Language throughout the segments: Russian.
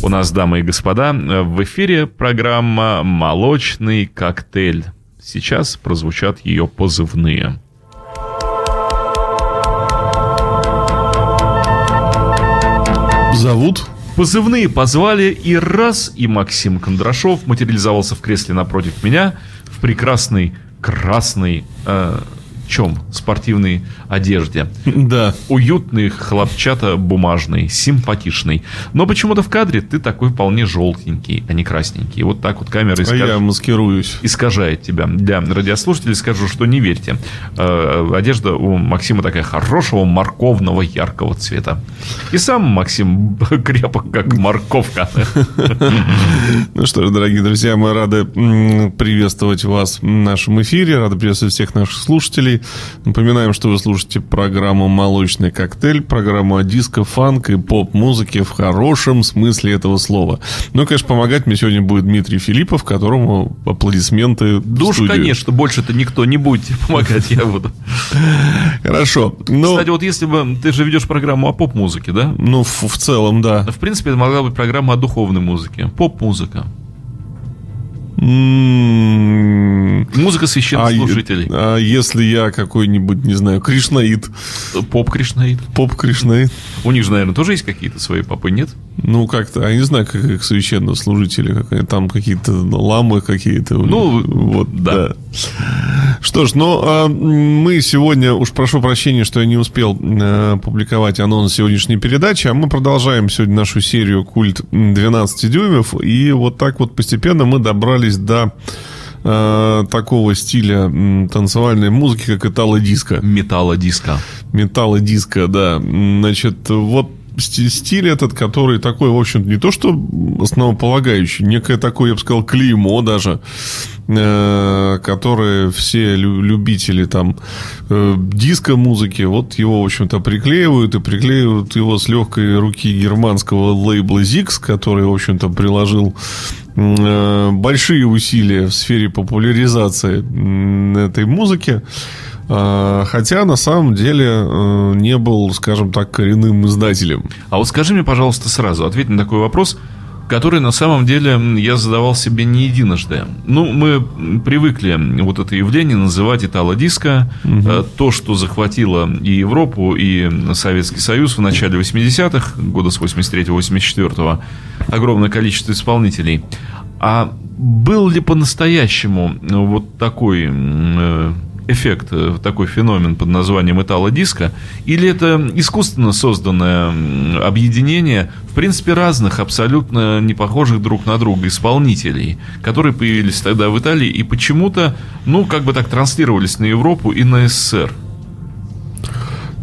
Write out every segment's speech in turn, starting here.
У нас, дамы и господа, в эфире программа «Молочный коктейль». Сейчас прозвучат ее позывные. Зовут? Позывные позвали, и раз, и Максим Кондрашов материализовался в кресле напротив меня в прекрасной красной э, чем? Спортивной одежде. Да. Уютный, хлопчато-бумажный, симпатичный. Но почему-то в кадре ты такой вполне желтенький, а не красненький. Вот так вот камера искаж... а я маскируюсь. искажает тебя. Для радиослушателей скажу, что не верьте. Э, одежда у Максима такая хорошего морковного яркого цвета. И сам Максим крепок, как морковка. Ну что ж, дорогие друзья, мы рады приветствовать вас в нашем эфире, рады приветствовать всех наших слушателей. Напоминаем, что вы слушаете программу «Молочный коктейль», программу о диско, фанк и поп-музыке в хорошем смысле этого слова. Ну, конечно, помогать мне сегодня будет Дмитрий Филиппов, которому аплодисменты Душ, конечно, больше-то никто не будет помогать, я буду. Хорошо. Но... Кстати, вот если бы ты же ведешь программу о поп-музыке, да? Ну, в, в целом, да. В принципе, это могла быть программа о духовной музыке. Поп-музыка. Музыка священнослужителей. А, а если я какой-нибудь, не знаю, кришнаит? Поп-кришнаит. Поп-кришнаит. У них же, наверное, тоже есть какие-то свои попы, нет? Ну, как-то, я не знаю, как их священнослужители, как там какие-то ламы какие-то. Ну, вот, да. да. Что ж, ну, а мы сегодня, уж прошу прощения, что я не успел э, публиковать анонс сегодняшней передачи, а мы продолжаем сегодня нашу серию «Культ 12 дюймов», и вот так вот постепенно мы добрались до э, такого стиля танцевальной музыки, как итало-диско. Металло-диско. Металло-диско, да. Значит, вот стиль этот, который такой, в общем не то что основополагающий, некое такое, я бы сказал, клеймо даже, э, которое все любители там э, диско-музыки, вот его, в общем-то, приклеивают и приклеивают его с легкой руки германского лейбла Zix, который, в общем-то, приложил э, большие усилия в сфере популяризации этой музыки. А, хотя на самом деле не был, скажем так, коренным издателем. А вот скажи мне, пожалуйста, сразу, ответь на такой вопрос, который на самом деле я задавал себе не единожды. Ну, мы привыкли вот это явление называть итало-диско. Угу. То, что захватило и Европу, и Советский Союз в начале 80-х, года с 83-84, огромное количество исполнителей. А был ли по-настоящему вот такой э, эффект, э, такой феномен под названием металлодиска, или это искусственно созданное объединение, в принципе, разных, абсолютно не похожих друг на друга исполнителей, которые появились тогда в Италии и почему-то, ну, как бы так транслировались на Европу и на СССР?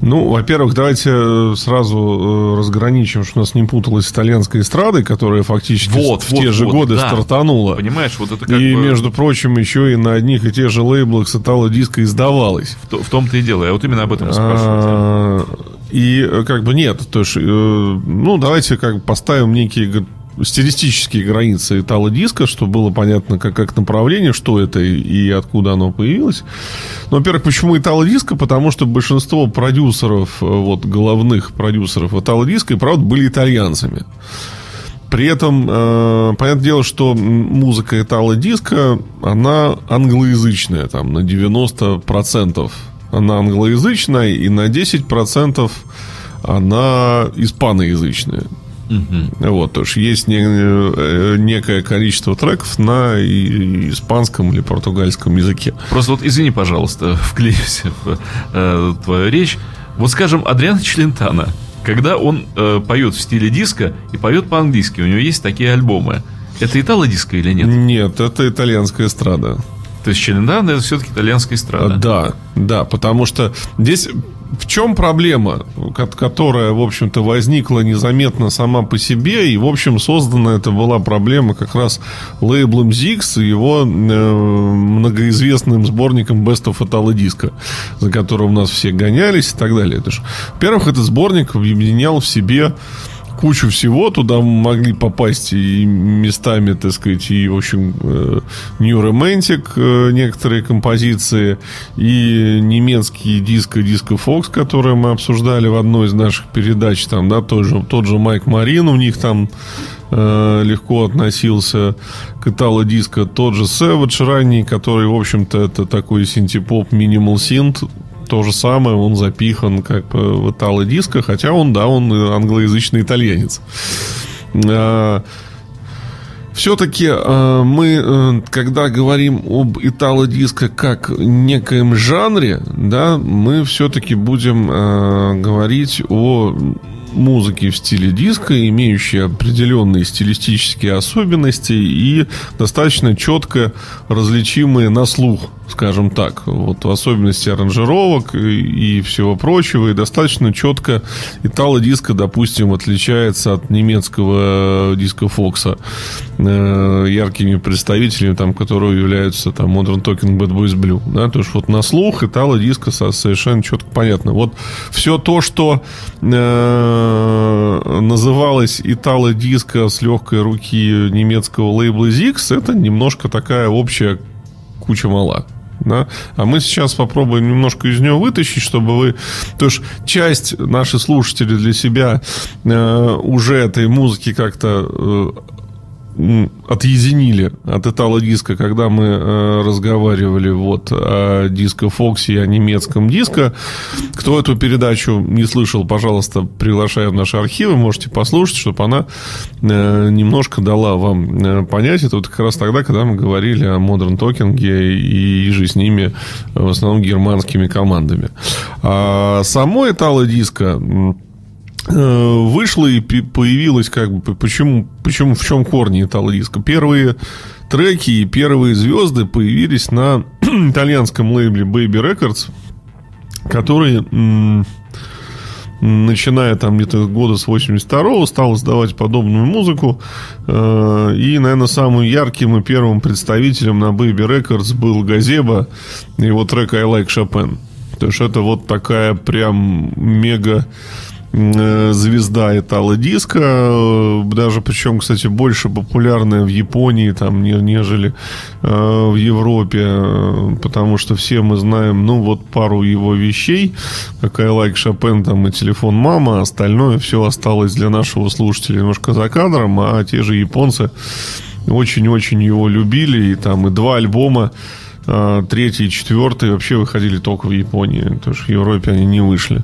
Ну, во-первых, давайте э, сразу э, разграничим, что у нас не путалась итальянская эстрада, которая фактически вот, в вот, те же вот, годы да. стартанула. Понимаешь, вот это как И, бы... между прочим, еще и на одних и тех же лейблах с диска издавалась. В, в том-то и дело. Я вот именно об этом спрашиваю. А, и э, как бы нет, то есть, ну, давайте как бы поставим некие стилистические границы итало-диска, чтобы было понятно, как, как направление, что это и откуда оно появилось. Ну, во-первых, почему итало-диско? Потому что большинство продюсеров, э, вот, головных продюсеров итало-диска, и правда, были итальянцами. При этом, э, понятное дело, что музыка итало-диска, она англоязычная, там, на 90% она англоязычная, и на 10% она испаноязычная. Угу. Вот, то есть есть не, э, некое количество треков на испанском или португальском языке. Просто вот извини, пожалуйста, вклеюсь в э, твою речь. Вот скажем, Адриан Челентано, когда он э, поет в стиле диска и поет по-английски, у него есть такие альбомы. Это итало-диско или нет? Нет, это итальянская эстрада. То есть Челентано это все-таки итальянская эстрада. Да, да, потому что здесь в чем проблема, которая, в общем-то, возникла незаметно сама по себе, и, в общем, создана это была проблема как раз лейблом Zix и его э, многоизвестным сборником Best of Italo Disco, за которым нас все гонялись и так далее. Это же, во-первых, этот сборник объединял в себе кучу всего. Туда могли попасть и местами, так сказать, и, в общем, э, New Romantic э, некоторые композиции, и немецкий диско, диско Fox, который мы обсуждали в одной из наших передач, там, да, тот же, тот же Майк Марин у них там э, легко относился к итало-диско. Тот же Savage ранний, который, в общем-то, это такой синтепоп, минимал синт, то же самое, он запихан как бы в итало-диско, хотя он, да, он англоязычный итальянец. А, все-таки э, мы, э, когда говорим об итало-диско как некоем жанре, да, мы все-таки будем э, говорить о музыки в стиле диско, имеющие определенные стилистические особенности и достаточно четко различимые на слух, скажем так. Вот в особенности аранжировок и, всего прочего. И достаточно четко итало-диско, допустим, отличается от немецкого диска Фокса э, яркими представителями, там, которые являются там Modern Talking Bad Boys Blue. Да? То есть вот на слух итало-диско совершенно четко понятно. Вот все то, что э, Э, называлась Итало диско с легкой руки немецкого лейбла Zix, это немножко такая общая куча мала. Да? А мы сейчас попробуем немножко из нее вытащить, чтобы вы... То есть часть наших слушателей для себя э, уже этой музыки как-то э, отъединили от итало-диска, когда мы э, разговаривали вот о диско Фоксе и о немецком диско. Кто эту передачу не слышал, пожалуйста, приглашаю в наши архивы, можете послушать, чтобы она э, немножко дала вам э, понять. Это вот как раз тогда, когда мы говорили о Modern Talking и же с ними в основном германскими командами. А само итало-диско Э, вышло и появилось как бы почему почему в чем корни итало-диска первые треки и первые звезды появились на итальянском лейбле Baby Records который начиная там где-то года с 82-го стал издавать подобную музыку. Э, и наверное самым ярким и первым представителем на Baby Records был Газеба его трек I Like Chopin то есть это вот такая прям мега звезда Итало Диска, э, даже причем, кстати, больше популярная в Японии, там, нежели э, в Европе, потому что все мы знаем, ну, вот пару его вещей, как I Like Chopin, там, и телефон мама, остальное все осталось для нашего слушателя немножко за кадром, а те же японцы очень-очень его любили, и там и два альбома а, третий и четвертый вообще выходили только в Японии, потому что в Европе они не вышли.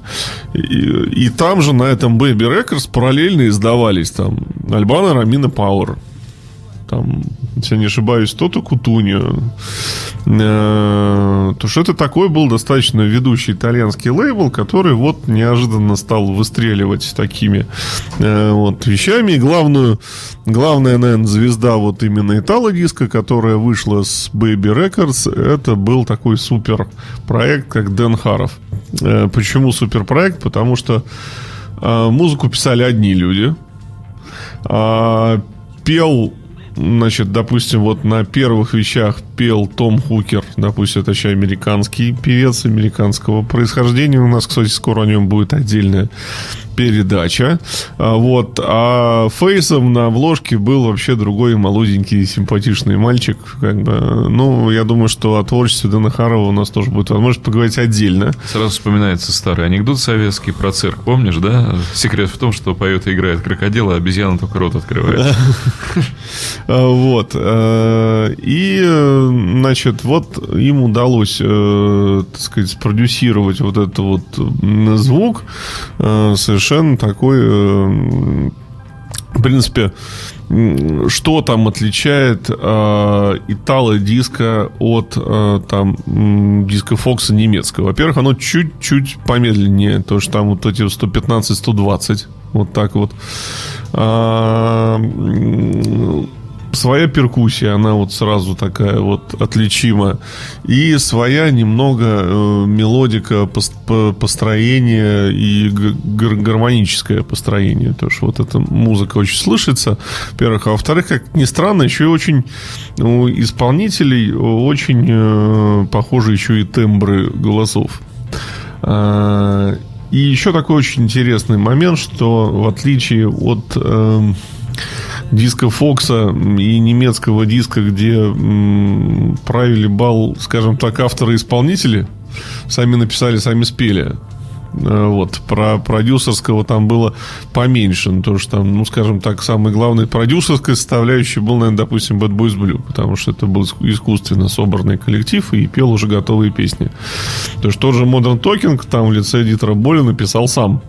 И, и там же на этом Baby Records параллельно издавались там Альбана Рамина Пауэр, там, если не ошибаюсь, то-то. Э, то что это такой был достаточно ведущий итальянский лейбл, который вот неожиданно стал выстреливать такими э, вот вещами. И главную, главная, наверное, звезда вот именно Итало-диска, которая вышла с Baby Records, это был такой супер проект, как Дэн Харов. Э, почему супер проект? Потому что музыку писали одни люди. А пел Значит, допустим, вот на первых вещах пел Том Хукер, допустим, это еще американский певец американского происхождения. У нас, кстати, скоро о нем будет отдельная передача. А, вот. А фейсом на обложке был вообще другой молоденький симпатичный мальчик. Как бы, ну, я думаю, что о творчестве Дэна Харова у нас тоже будет возможность поговорить отдельно. Сразу вспоминается старый анекдот советский про цирк. Помнишь, да? Секрет в том, что поет и играет крокодил, а обезьяна только рот открывает. А, вот. Э, и, значит, вот им удалось, э, так сказать, спродюсировать вот этот вот звук э, совершенно совершенно такой, э, в принципе, что там отличает э, итало-диско от э, там диска Фокса немецкого? Во-первых, оно чуть-чуть помедленнее, то что там вот эти 115-120, вот так вот. А, своя перкуссия, она вот сразу такая вот отличима. И своя немного э, мелодика построения и гармоническое построение. То что вот эта музыка очень слышится, во-первых. А во-вторых, как ни странно, еще и очень у исполнителей очень э, похожи еще и тембры голосов. А, и еще такой очень интересный момент, что в отличие от э, диска Фокса и немецкого диска, где м, правили бал, скажем так, авторы-исполнители, сами написали, сами спели. Э, вот, про продюсерского там было поменьше. Ну, то, что там, ну, скажем так, самый главный продюсерской составляющей был, наверное, допустим, Bad Boys Blue, потому что это был искусственно собранный коллектив и пел уже готовые песни. То есть тот же Modern Talking там в лице Дитера Боли написал сам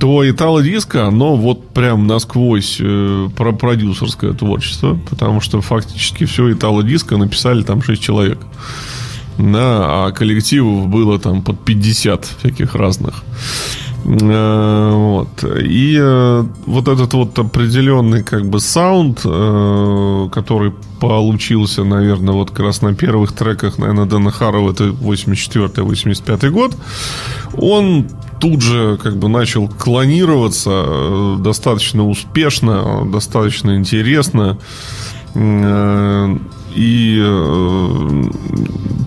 то итало-диско, оно вот прям насквозь э, про продюсерское творчество, потому что фактически все итало-диско написали там 6 человек. Да, а коллективов было там под 50 всяких разных. Э, вот. И э, вот этот вот определенный как бы саунд, э, который получился, наверное, вот как раз на первых треках, наверное, Дэна Харрова, это 84-85 год, он тут же как бы начал клонироваться достаточно успешно, достаточно интересно и э,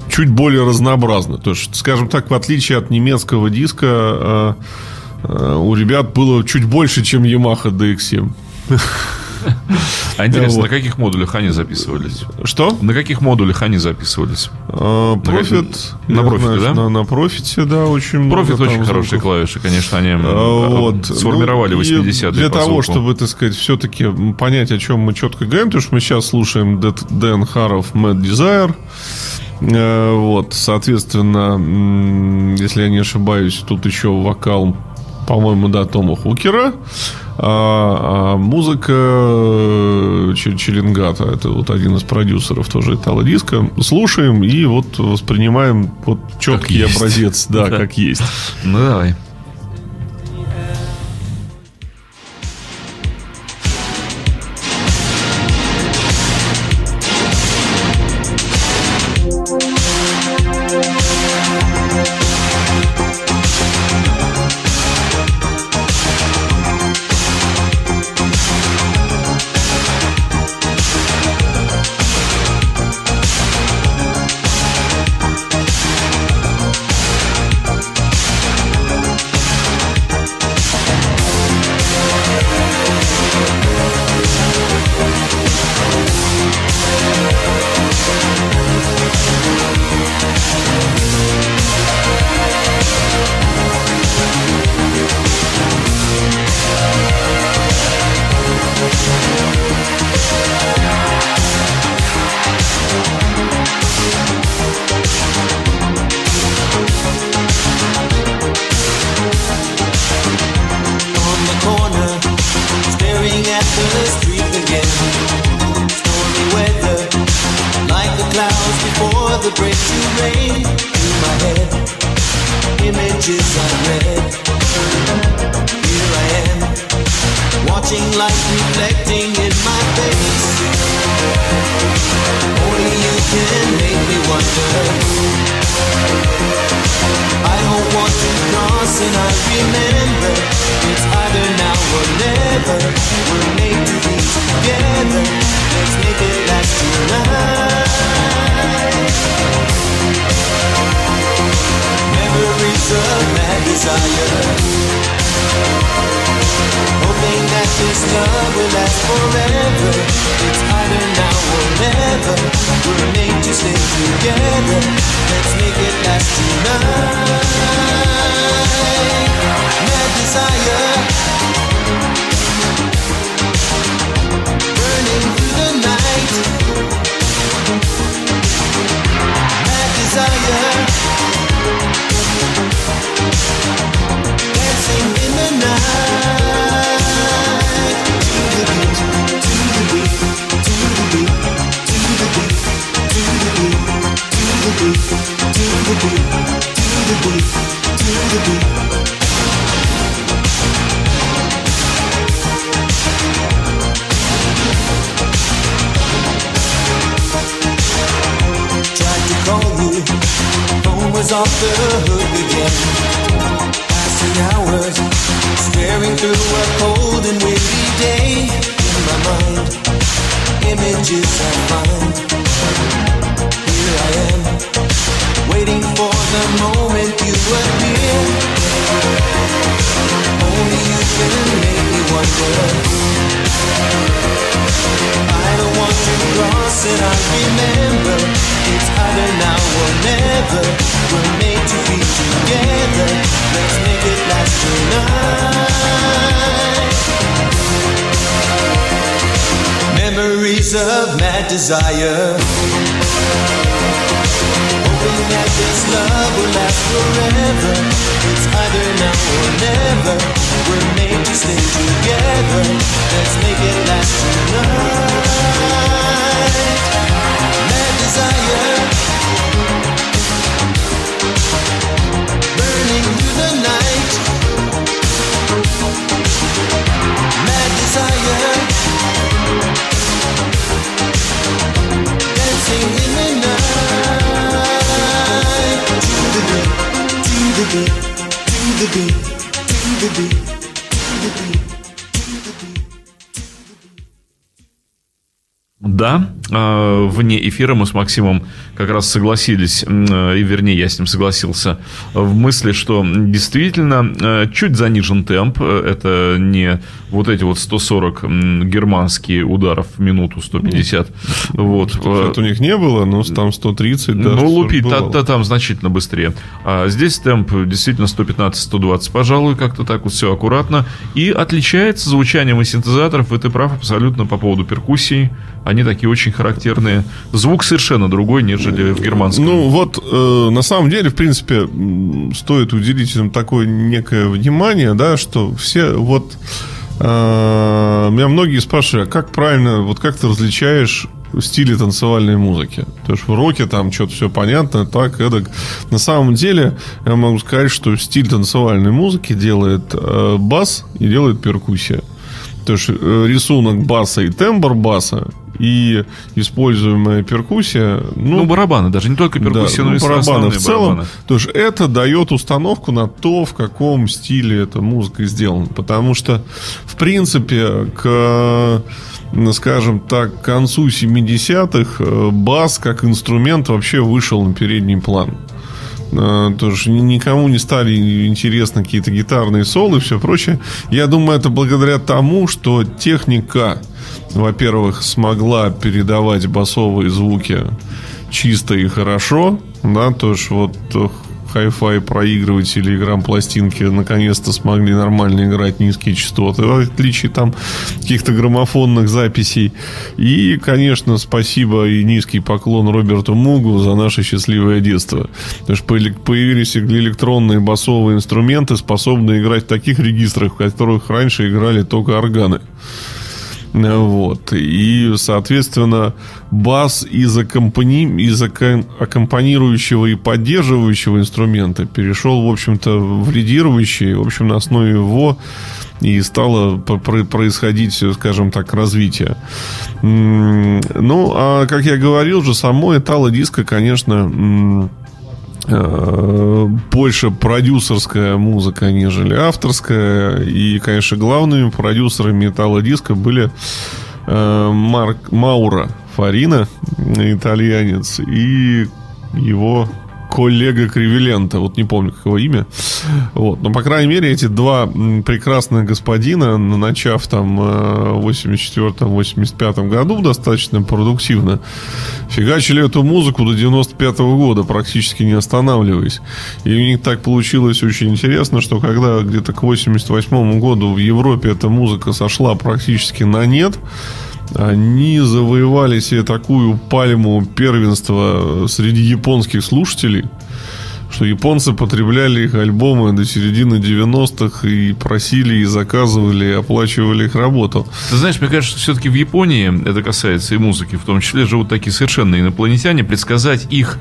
чуть более разнообразно. То есть, скажем так, в отличие от немецкого диска, э, э, у ребят было чуть больше, чем Yamaha DX7. А интересно, вот. на каких модулях они записывались? Что? На каких модулях они записывались? Prophet. На, на Prophet е, да? На, на профите, да, очень много. Prophet очень хорошие клавиши, конечно, они а, вот. сформировали ну, 80-е. Для того, чтобы, так сказать, все-таки понять, о чем мы четко говорим, потому что мы сейчас слушаем Дэн Харов Mad Desire. Э, вот, соответственно, если я не ошибаюсь, тут еще вокал, по-моему, да, Тома Хукера. А, а музыка э, Челенгата, это вот один из продюсеров тоже Итало Диска. Слушаем и вот воспринимаем вот четкий образец, да, как есть. Ну давай. Case of mad desire. Hoping that this love will last forever. It's either now or never. We're made to stay together. Let's make it last tonight. Да, э, вне эфира мы с Максимом как раз согласились, э, и вернее я с ним согласился, в мысли, что действительно э, чуть занижен темп, э, это не вот эти вот 140 м, германские ударов в минуту, 150, вот. э, Это у них не было, но там 130 даже. ну, лупить та- та- там значительно быстрее. А здесь темп действительно 115-120, пожалуй, как-то так вот все аккуратно. И отличается звучанием и синтезаторов, и ты прав абсолютно по поводу перкуссий. Они такие очень характерные. Звук совершенно другой, нежели в германском. Ну, вот, э, на самом деле, в принципе, стоит уделить им такое некое внимание, да, что все вот... э, меня многие спрашивают, а как правильно, вот как ты различаешь стили танцевальной музыки? То есть в роке там что-то все понятно, так, эдак. На самом деле, я могу сказать, что стиль танцевальной музыки делает э, бас и делает перкуссия. То есть э, рисунок баса и тембр баса и используемая перкуссия, ну, ну, барабаны, даже не только перкуссия, да, но ну, и барабаны в целом. барабаны. То есть это дает установку на то, в каком стиле эта музыка сделана. Потому что, в принципе, к скажем так, к концу 70-х э, бас как инструмент вообще вышел на передний план. Э, Тоже ни- никому не стали интересны какие-то гитарные соло и все прочее. Я думаю, это благодаря тому, что техника, во-первых, смогла передавать басовые звуки чисто и хорошо, да, то есть вот э, хай-фай проигрыватели и грамм-пластинки наконец-то смогли нормально играть низкие частоты, в отличие там каких-то граммофонных записей. И, конечно, спасибо и низкий поклон Роберту Мугу за наше счастливое детство. Потому что появились электронные басовые инструменты, способные играть в таких регистрах, в которых раньше играли только органы. Вот. И, соответственно, бас из, аккомпани... из аккомпанирующего и поддерживающего инструмента перешел, в общем-то, в лидирующий, в общем, на основе его и стало происходить, скажем так, развитие. Ну, а как я говорил же, само итало-диско, конечно, м, э, больше продюсерская музыка, нежели авторская. И, конечно, главными продюсерами металлодиска были э, Марк Маура Фарина, итальянец, и его коллега Кривилента, вот не помню, как его имя. Вот. Но, по крайней мере, эти два прекрасных господина, начав там э, в 84-85 году достаточно продуктивно, фигачили эту музыку до 95 года, практически не останавливаясь. И у них так получилось очень интересно, что когда где-то к 88 году в Европе эта музыка сошла практически на нет, они завоевали себе такую пальму первенства среди японских слушателей, что японцы потребляли их альбомы до середины 90-х и просили, и заказывали, и оплачивали их работу. Ты знаешь, мне кажется, все-таки в Японии, это касается и музыки, в том числе, живут такие совершенно инопланетяне, предсказать их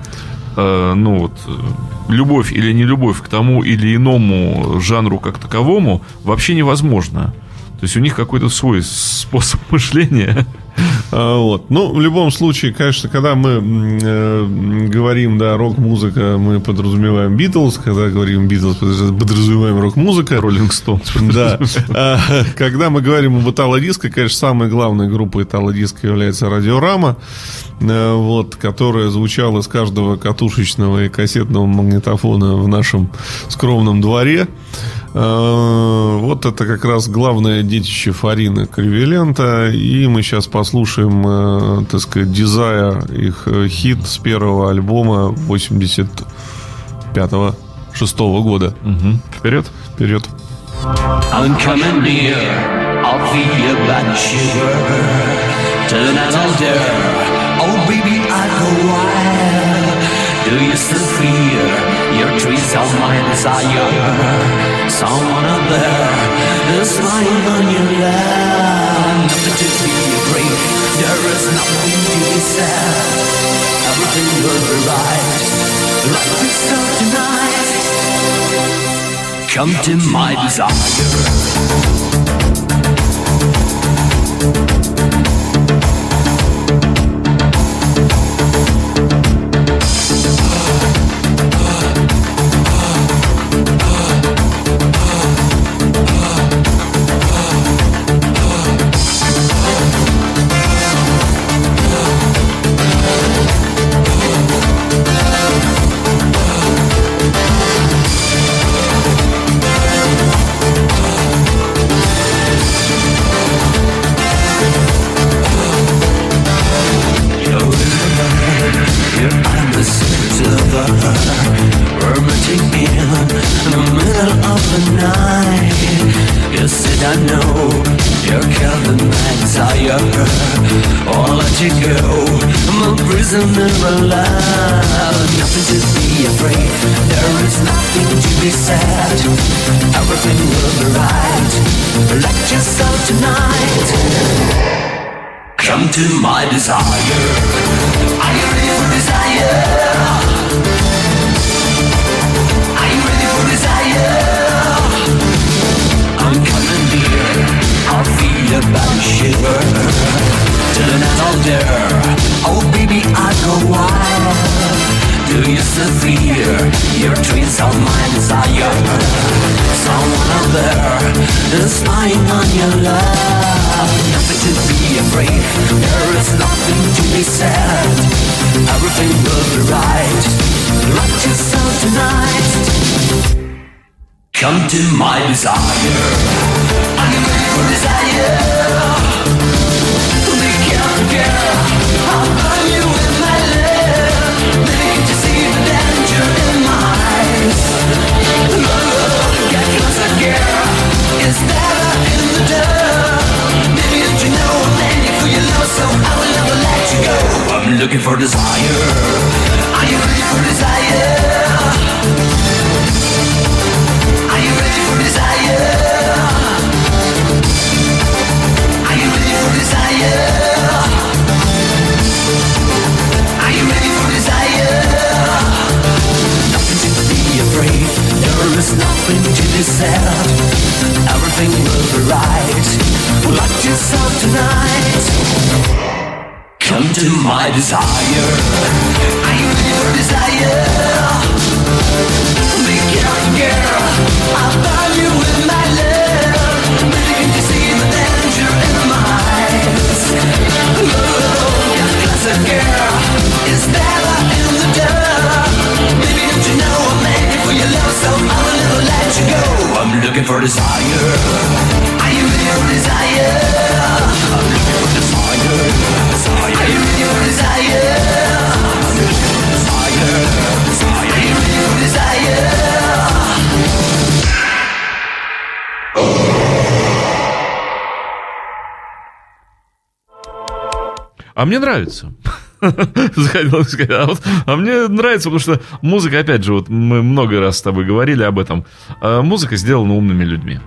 э, ну вот, э, любовь или не любовь к тому или иному жанру как таковому вообще невозможно. То есть у них какой-то свой способ мышления. А, Вот. Ну, в любом случае, конечно, когда мы э, говорим, да, рок-музыка, мы подразумеваем Битлз, когда говорим Битлз, подразумеваем рок-музыка. Роллинг Стоунс. Да. А, Когда мы говорим об итало-диско, конечно, самой главной группой итало-диско является Радиорама, э, вот, которая звучала из каждого катушечного и кассетного магнитофона в нашем скромном дворе. Э, Вот это как раз главное детище Фарины Кривелента. И мы сейчас послушаем, э, так сказать, Дизайр, их э, хит с первого альбома 85-го, 6 года. Мгм. Вперед. Вперед. I'm coming near. I'll feed you back sugar. turn out older. Oh, baby, I go wild. Do you still fear your trees are my desire? Someone out there is lying on your land. Nothing to be afraid. There is nothing to be sad. Everything will be right. Like yourself tonight. Come to my desire. Prisoner alive Nothing to be afraid There is nothing to be sad Everything will be right Let yourself tonight Come to my desire. Are you ready for desire? Love. Nothing to be afraid. There is nothing to be sad. Everything will be right. Rock yourself tonight. Come to my desire. You ready for desire? Be careful, girl. I'll burn you I'm looking for desire. Are you ready for desire? Are you ready for desire? Are you ready for desire? Are you ready for desire? Nothing to be afraid. There is nothing to be. Everything will be right. Lock yourself tonight. To my desire. Are you ready for desire? Be careful, girl. I'll burn you with my love. Baby, can you see the danger in my eyes? Get closer, girl. It's better in the dark. Baby, don't you know I'm made for your love, so I will never let you go. I'm looking for desire. Are you ready for desire? А мне нравится. Захотел сказать. А, вот- а мне нравится, потому что музыка, опять же, вот мы много раз с тобой говорили об этом. а Музыка сделана умными людьми.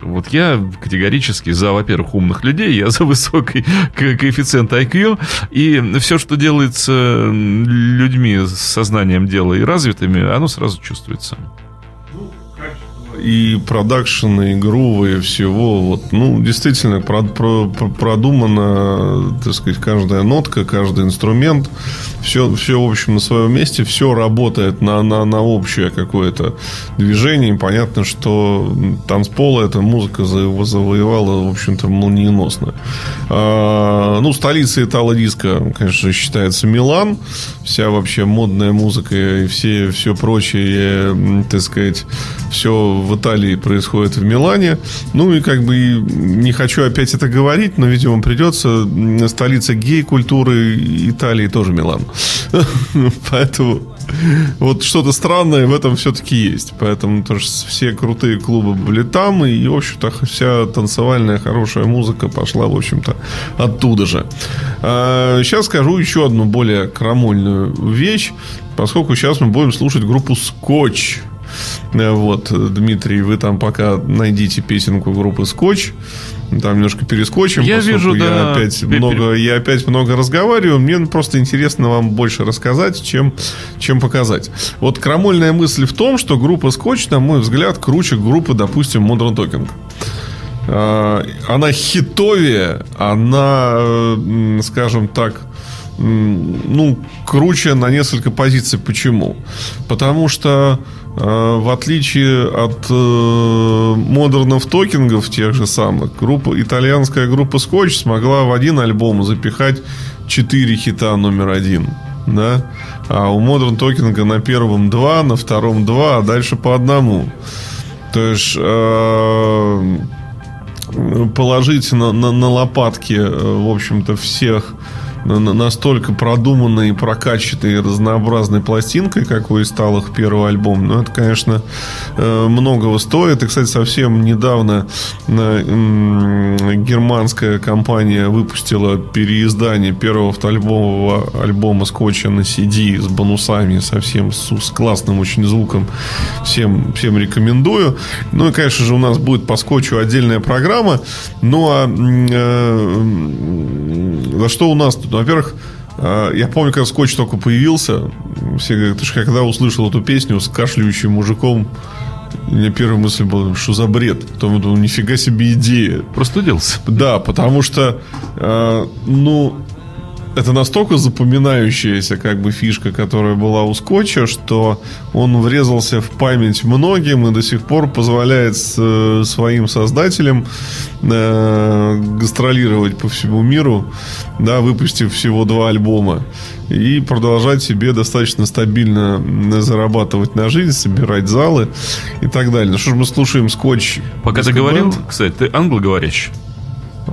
Вот я категорически за, во-первых, умных людей, я за высокий ко- коэффициент IQ, и все, что делается людьми с сознанием дела и развитыми, оно сразу чувствуется. И продакшн, и грувы, и всего. Вот, ну, действительно, про- про- про- продумана, так сказать, каждая нотка, каждый инструмент. Все, все в общем, на своем месте. Все работает на, на, на общее какое-то движение. Понятно, что танцпол эта музыка заво- завоевала, в общем-то, молниеносно. А, ну, столица итало-диска, конечно, считается Милан. Вся вообще модная музыка и все, все прочее, так сказать, все в Италии происходит в Милане. Ну и как бы не хочу опять это говорить, но, видимо, придется. Столица гей-культуры Италии тоже Милан. Поэтому вот что-то странное в этом все-таки есть. Поэтому тоже все крутые клубы были там, и, в общем-то, вся танцевальная хорошая музыка пошла, в общем-то, оттуда же. А, сейчас скажу еще одну более крамольную вещь, поскольку сейчас мы будем слушать группу Скотч. Э, Вот, Дмитрий, вы там пока найдите песенку группы Скотч. Там немножко перескочим. Я вижу, я да, опять много, я опять много разговариваю. Мне просто интересно вам больше рассказать, чем, чем показать. Вот крамольная мысль в том, что группа Скотч, на мой взгляд, круче группы, допустим, Modern Talking. А, Она хитовее, она, скажем так, ну, круче на несколько позиций. Почему? Потому что в отличие от э, модернов токингов тех же самых, группа, итальянская группа Скотч смогла в один альбом запихать 4 хита номер один. Да? А у Modern Talking на первом два, на втором два, а дальше по одному. То есть э, положить на, на, на лопатки, э, в общем-то, всех настолько продуманной, прокачанной разнообразной пластинкой, какой стал их первый альбом, ну, это, конечно, э, многого стоит. И, кстати, совсем недавно э, германская компания выпустила переиздание первого альбома, альбома Скотча на CD с бонусами, совсем с, с классным очень звуком. Всем, всем рекомендую. Ну и, конечно же, у нас будет по Скотчу отдельная программа. Ну а э, за что у нас тут? Ну, во-первых, э, я помню, когда скотч только появился, все говорят, ты ж когда услышал эту песню с кашляющим мужиком, у меня первая мысль была, что за бред? Потом я думал, нифига себе идея. Простудился. Да, потому что, э, ну, это настолько запоминающаяся как бы фишка, которая была у Скотча, что он врезался в память многим и до сих пор позволяет с, э, своим создателям э, гастролировать по всему миру, да, выпустив всего два альбома и продолжать себе достаточно стабильно зарабатывать на жизнь, собирать залы и так далее. Ну что ж мы слушаем Скотч? Пока ты говорил, кстати, ты англоговорящий.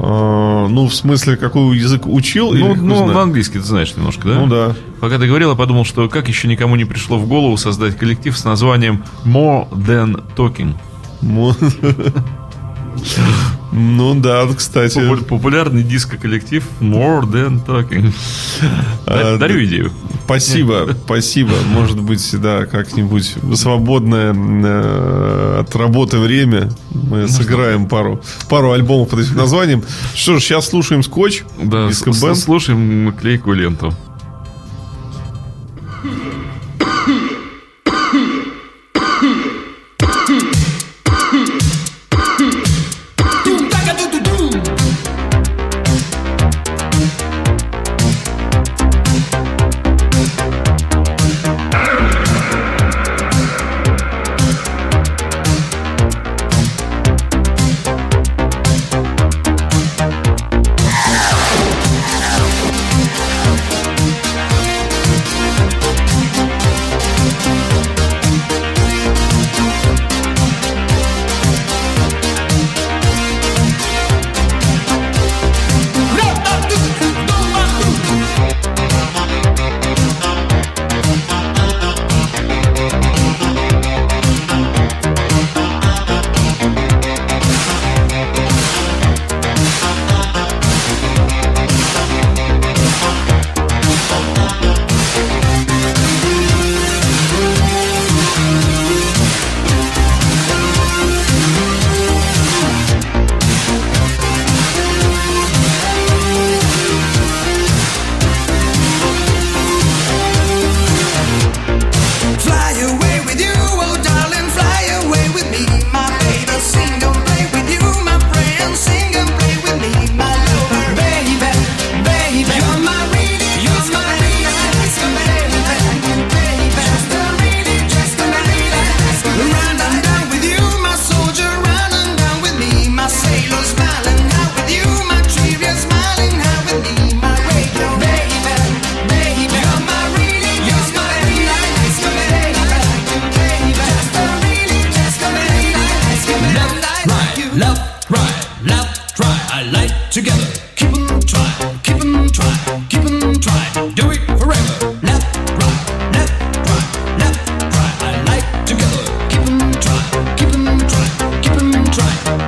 А, ну, в смысле, какой язык учил? Ну, ну в английский ты знаешь немножко, да? Ну да. Пока ты говорил, я подумал, что как еще никому не пришло в голову создать коллектив с названием More Than Talking. Ну да, кстати. Попу- Популярный диско-коллектив More Than Talking. А, Да- Дарю идею. Спасибо, спасибо. Может быть, да, как-нибудь свободное э, от работы время мы сыграем пару, пару альбомов под этим названием. Что ж, сейчас слушаем скотч. Да, слушаем клейкую ленту.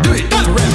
Do it. Do it.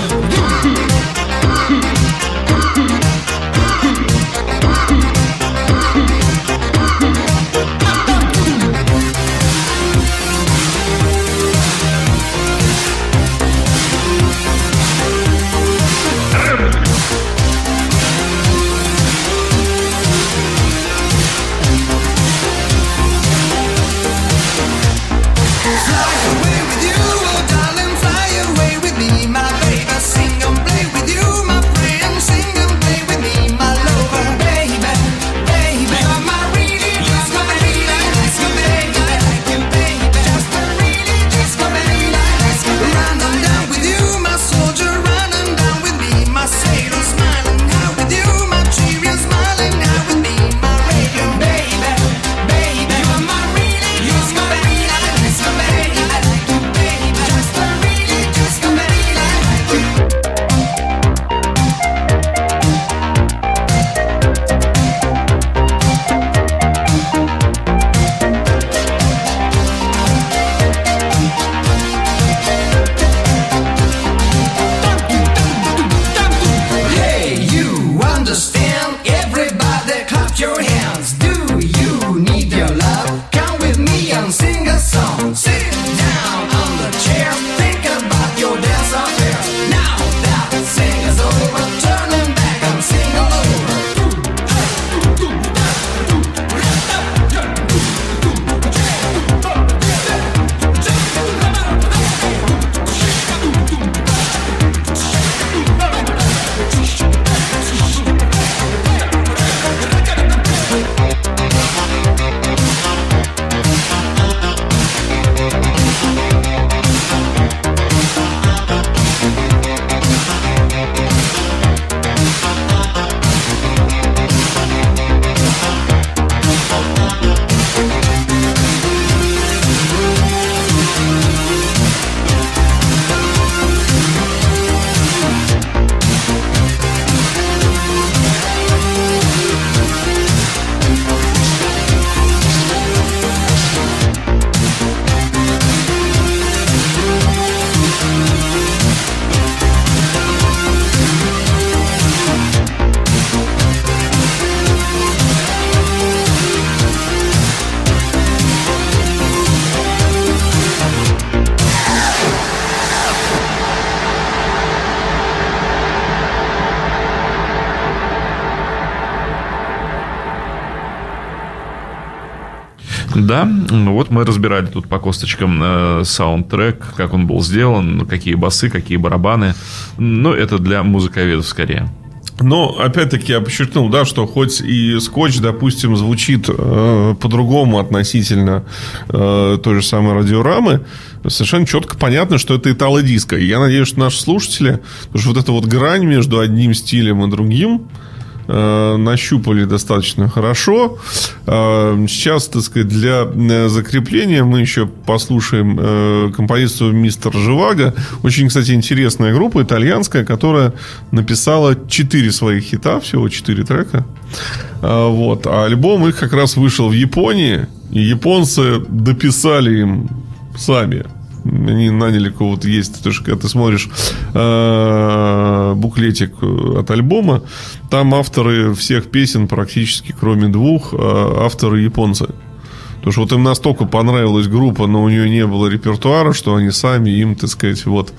Да, ну вот мы разбирали тут по косточкам э, саундтрек, как он был сделан, какие басы, какие барабаны. Но это для музыковедов скорее. Но, опять-таки, я подчеркнул, да, что хоть и скотч, допустим, звучит э, по-другому относительно э, той же самой радиорамы, совершенно четко понятно, что это итало-диско. И я надеюсь, что наши слушатели, потому что вот эта вот грань между одним стилем и другим, э, нащупали достаточно хорошо. Э, Сейчас, так сказать, для э, закрепления мы еще послушаем композицию «Мистер Живаго». Очень, кстати, интересная группа итальянская, которая написала четыре своих хита, всего четыре трека. Вот. А альбом их как раз вышел в Японии, и японцы дописали им сами. Они наняли кого-то есть, потому что когда ты смотришь э, буклетик от альбома, там авторы всех песен практически, кроме двух, э, авторы японцы. Потому что вот им настолько понравилась группа, но у нее не было репертуара, что они сами им, так сказать, вот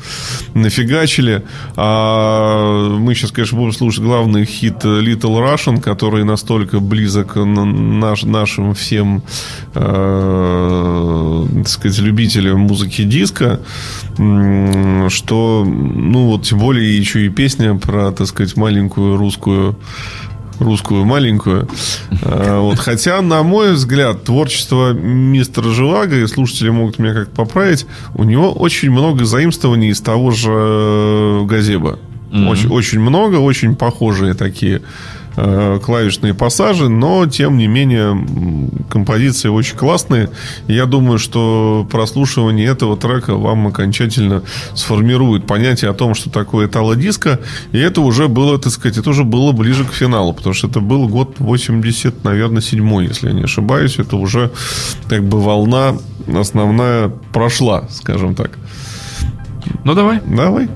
нафигачили. А мы сейчас, конечно, будем слушать главный хит Little Russian, который настолько близок наш, нашим всем, э, так сказать, любителям музыки диска, что, ну вот, тем более еще и песня про, так сказать, маленькую русскую русскую маленькую. А, Вот. Хотя, на мой взгляд, творчество мистера Живаго, и слушатели могут меня как-то поправить, у него очень много заимствований из того же э, Газеба. Очень, очень много, очень похожие такие клавишные пассажи, но, тем не менее, композиции очень классные. Я думаю, что прослушивание этого трека вам окончательно сформирует понятие о том, что такое итало-диско. И это уже было, так сказать, это уже было ближе к финалу, потому что это был год 80, наверное, седьмой, если я не ошибаюсь. Это уже как бы волна основная прошла, скажем так. Ну, давай. Давай.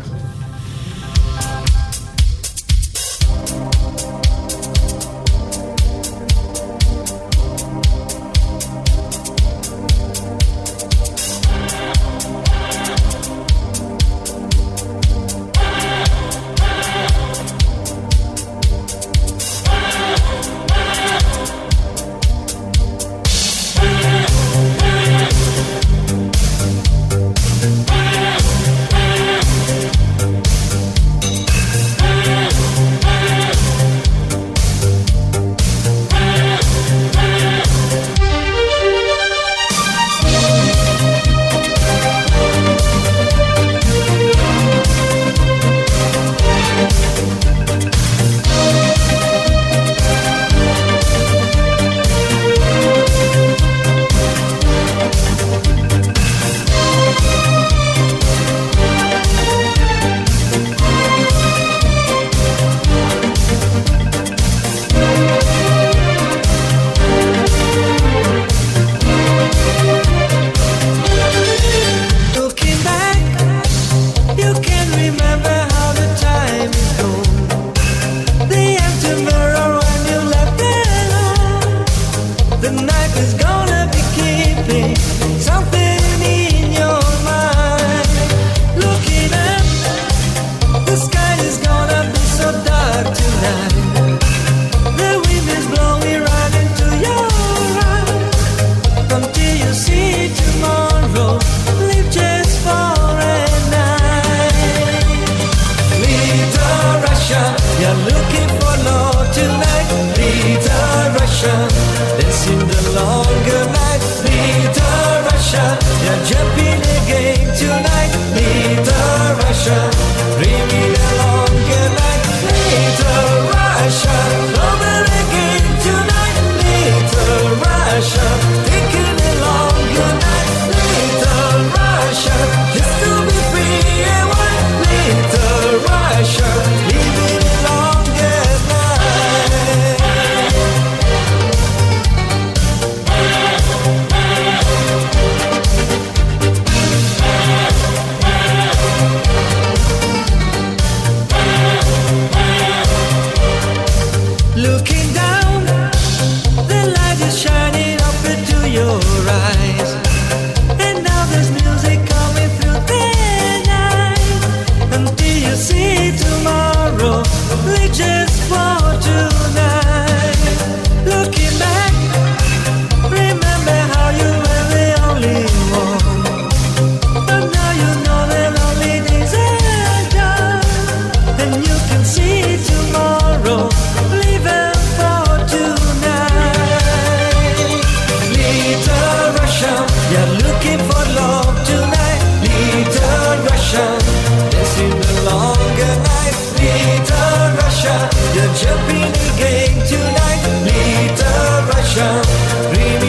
the game tonight, Little Russia.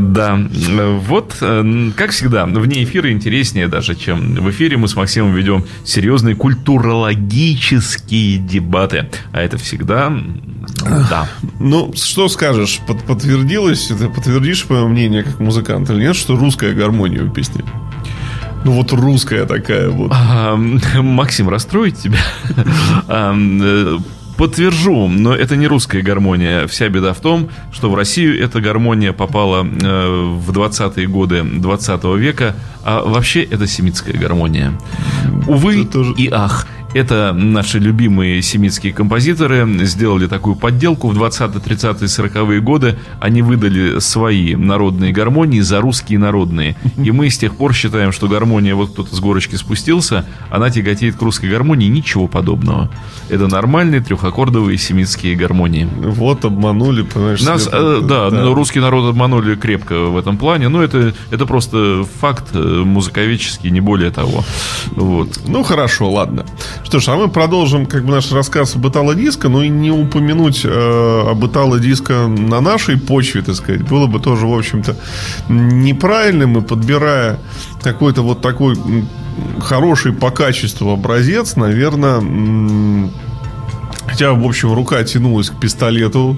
Да, Э, вот, э, как всегда, вне эфира интереснее даже, чем в эфире мы с Максимом ведем серьезные культурологические дебаты. А это всегда, да. Ну, что скажешь, под- подтвердилось, ты подтвердишь мое мнение как музыкант или нет, что русская гармония в песне? Ну, вот русская такая вот. А, Максим, расстроить тебя? Подтвержу, но это не русская гармония. Вся беда в том, что в Россию эта гармония попала э, в 20-е годы 20 века, а вообще это семитская гармония. Увы Это тоже- и ах, это наши любимые семитские композиторы сделали такую подделку в 20-е, 30-е, 40-е годы. Они выдали свои народные гармонии за русские народные. И мы с тех пор считаем, что гармония, вот кто-то с горочки спустился, она тяготеет к русской гармонии. Ничего подобного. Это нормальные трехаккордовые семитские гармонии. Вот обманули, понимаешь. Нас, э, да, ну, русский народ обманули крепко в этом плане, но это, это просто факт э, музыковедческий, не более того. Вот. Ну, хорошо, ладно. Что ж, а мы продолжим как бы наш рассказ об Итало-диско, но и не упомянуть э, об Итало-диско на нашей почве, так сказать, было бы тоже, в общем-то, неправильным. И подбирая какой-то вот такой хороший по качеству образец, наверное, хотя, в общем, рука тянулась к пистолету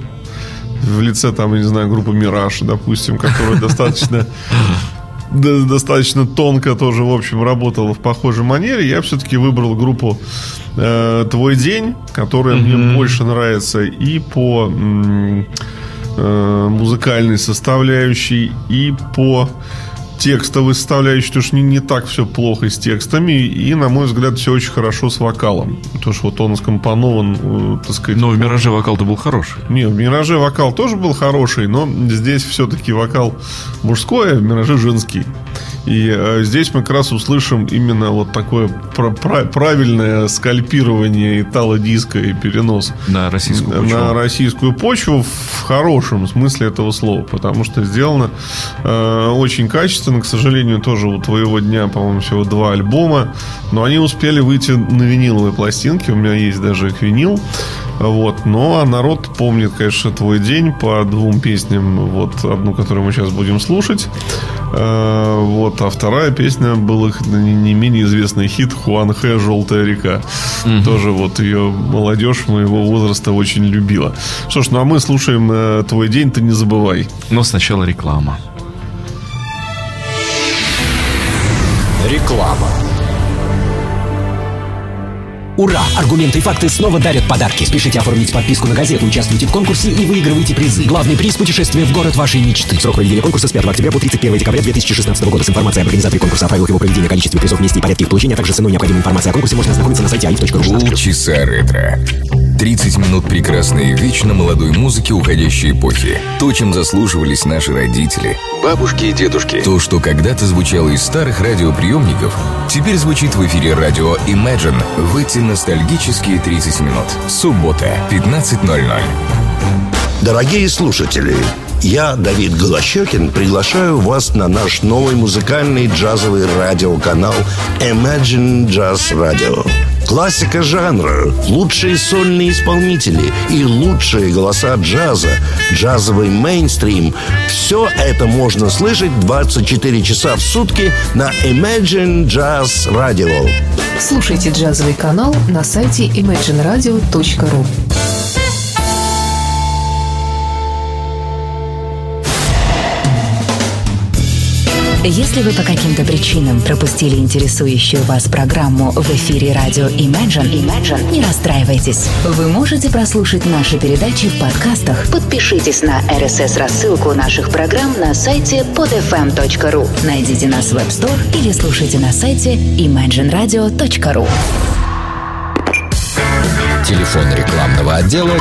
в лице, там, я не знаю, группы «Мираж», допустим, которая достаточно до- достаточно тонко тоже, в общем, работала в похожей манере. Я все-таки выбрал группу э, «Твой день», которая мне больше нравится и по э, музыкальной составляющей, и по текстовой составляющей, потому что не, не так все плохо с текстами, и, на мой взгляд, все очень хорошо с вокалом. Потому что вот он скомпонован, э, так сказать, Но в «Мираже» вокал-то был хороший. не, в «Мираже» вокал тоже был хороший, но здесь все-таки вокал мужской, а в «Мираже» женский. И э, здесь мы как раз услышим именно вот такое пра- пра- правильное скальпирование итало-диска и перенос На российскую почву. на российскую почву в хорошем смысле этого слова, потому что сделано э, очень качественно. К сожалению, тоже у твоего дня, по-моему, всего два альбома, но они успели выйти на виниловые пластинки. У меня есть даже их винил. Вот. Но а народ помнит, конечно, твой день по двум песням. Вот одну, которую мы сейчас будем слушать. Э, Вот, а вторая песня был их не не менее известный хит Хуан Хэ «Желтая река». Тоже вот ее молодежь моего возраста очень любила. Что ж, ну а мы слушаем э, «Твой день, ты не забывай». Но сначала реклама. Реклама. Ура! Аргументы и факты снова дарят подарки. Спешите оформить подписку на газету, участвуйте в конкурсе и выигрывайте призы. Главный приз – путешествие в город вашей мечты. Срок проведения конкурса с 5 октября по 31 декабря 2016 года. С информацией об организаторе конкурса, о правилах его проведения, количестве призов, месте и порядке их получения, а также с иной необходимой информацией о конкурсе можно ознакомиться на сайте aif.ru. Полчаса ретро. 30 минут прекрасной, вечно молодой музыки уходящей эпохи. То, чем заслуживались наши родители, бабушки и дедушки. То, что когда-то звучало из старых радиоприемников, теперь звучит в эфире радио Imagine в эти ностальгические 30 минут. Суббота, 15.00. Дорогие слушатели, я, Давид Голощекин, приглашаю вас на наш новый музыкальный джазовый радиоканал Imagine Jazz Radio. Классика жанра, лучшие сольные исполнители и лучшие голоса джаза, джазовый мейнстрим – все это можно слышать 24 часа в сутки на Imagine Jazz Radio. Слушайте джазовый канал на сайте imagineradio.ru Если вы по каким-то причинам пропустили интересующую вас программу в эфире радио Imagine, Imagine, не расстраивайтесь. Вы можете прослушать наши передачи в подкастах. Подпишитесь на RSS-рассылку наших программ на сайте podfm.ru. Найдите нас в App Store или слушайте на сайте imagineradio.ru. Телефон рекламного отдела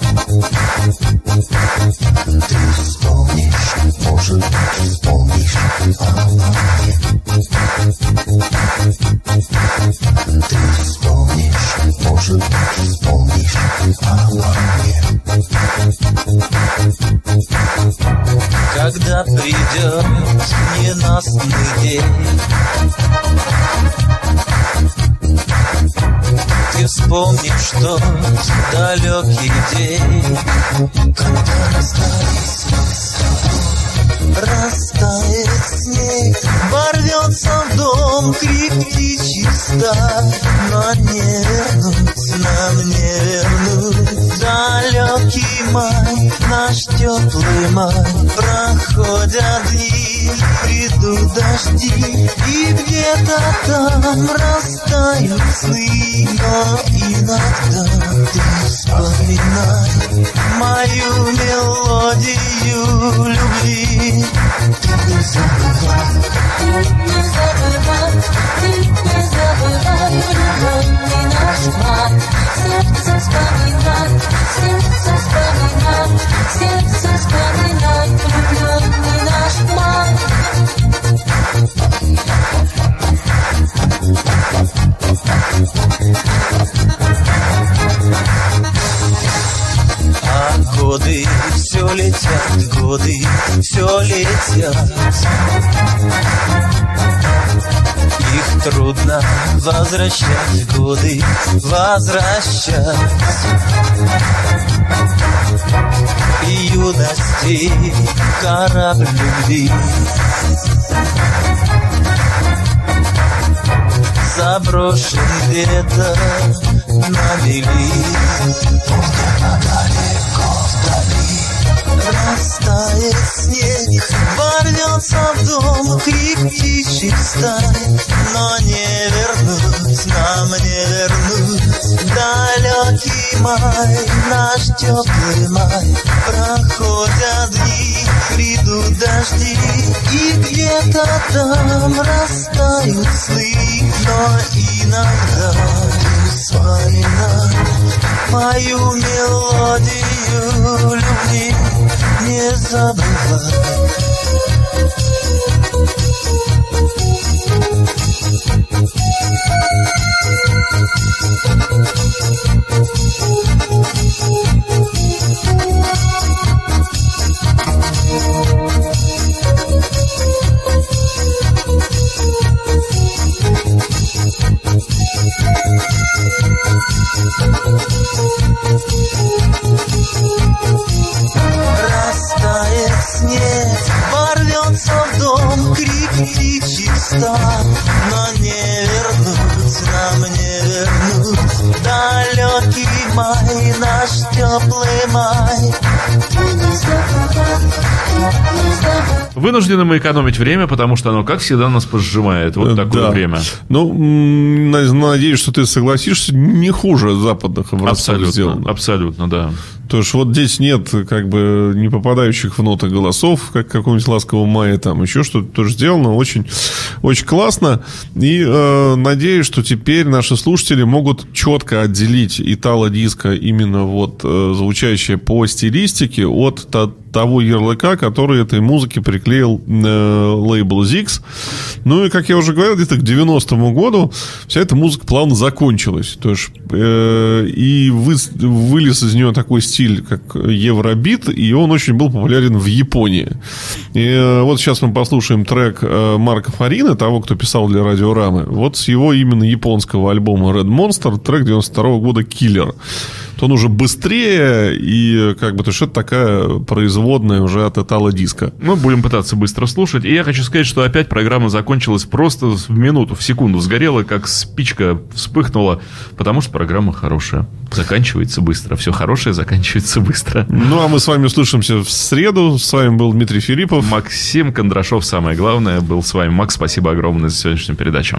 455-5533. Когда придет ненастный день Ты вспомнишь тот далекий день Когда расстались Растает снег, ворвется в дом крик птичьих стад. Но не вернуть, нам не вернуть Далекий май, наш теплый май. Проходят дни, придут дожди И где-то там растают сны Но иногда ты вспоминай Мою мелодию любви Ты не забывай Не забывай, не забывай влюбленный наш май. Сердце вспоминай, сердце вспоминай, сердце вспоминай влюбленный наш май. А годы все летят, годы все летят Их трудно возвращать, годы возвращать. И юности корабль любви. Заброшен где-то на мели далеко вдали Растает снег, ворвется в дом крик птичьих стай Но не вернуть, нам не вернуть Далекий май, наш теплый май. Проходят дни, придут дожди. И где-то там растают сны. Но иногда ты вспоминай Мою мелодию любви не забывай Вынуждены мы экономить время, потому что оно, как всегда, нас поджимает. Вот такое Э, Да. время. Ну, надеюсь, что ты согласишься, не хуже западных образцов Абсолютно, сделано. абсолютно, да. То есть вот здесь нет как бы не попадающих в ноты голосов, как в каком-нибудь ласковом мае, там еще что-то тоже сделано. Очень, очень классно. И э, надеюсь, что теперь наши слушатели могут четко отделить итало-диско именно вот э, звучащее по стилистике от того ярлыка, который этой музыке приклеил э, лейбл Zix. Ну и, как я уже говорил, где-то к 90-му году вся эта музыка плавно закончилась. То есть, э, и вы- вылез из нее такой стиль, как евробит, и он очень был популярен в Японии. И э, вот сейчас мы послушаем трек э, Марка Фарина, того, кто писал для радиорамы. Вот с его именно японского альбома Red Monster, трек 92 года «Киллер». То он уже быстрее, и как бы, то есть это такая производная уже от Этала диска. Мы будем пытаться быстро слушать. И я хочу сказать, что опять программа закончилась просто в минуту, в секунду. Сгорела, как спичка вспыхнула, потому что программа хорошая. Заканчивается быстро. Все хорошее заканчивается быстро. Ну, а мы с вами услышимся в среду. С вами был Дмитрий Филиппов. Максим Кондрашов, самое главное, был с вами. Макс, спасибо огромное за сегодняшнюю передачу.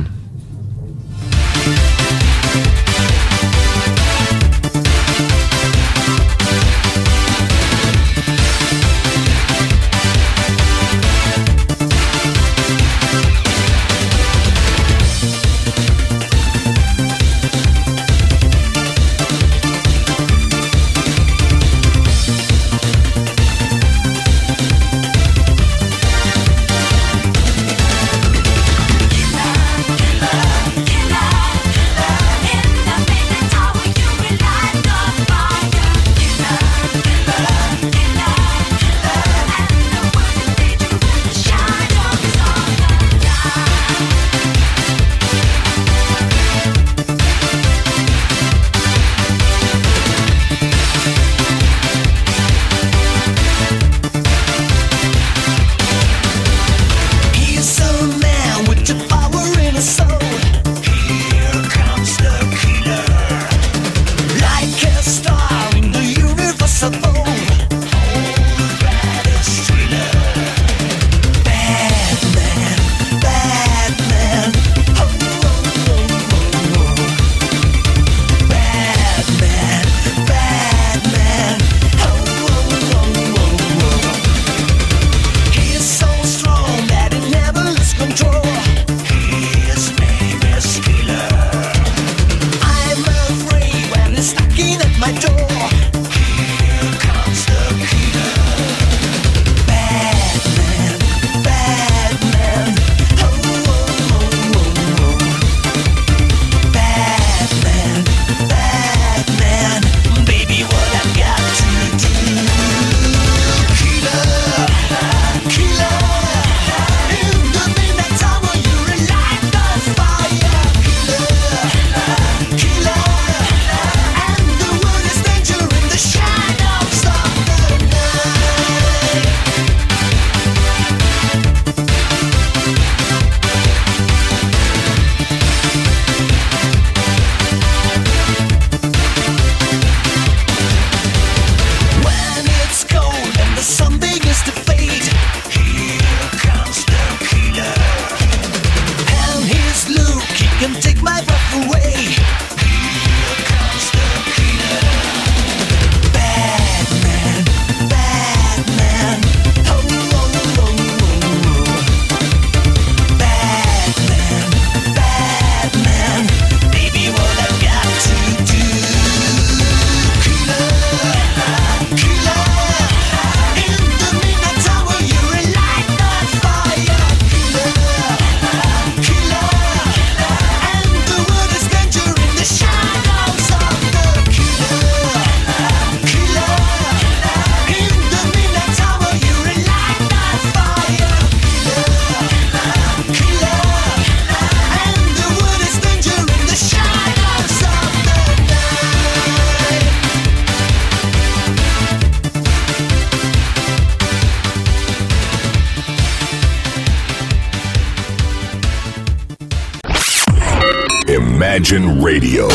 Radio.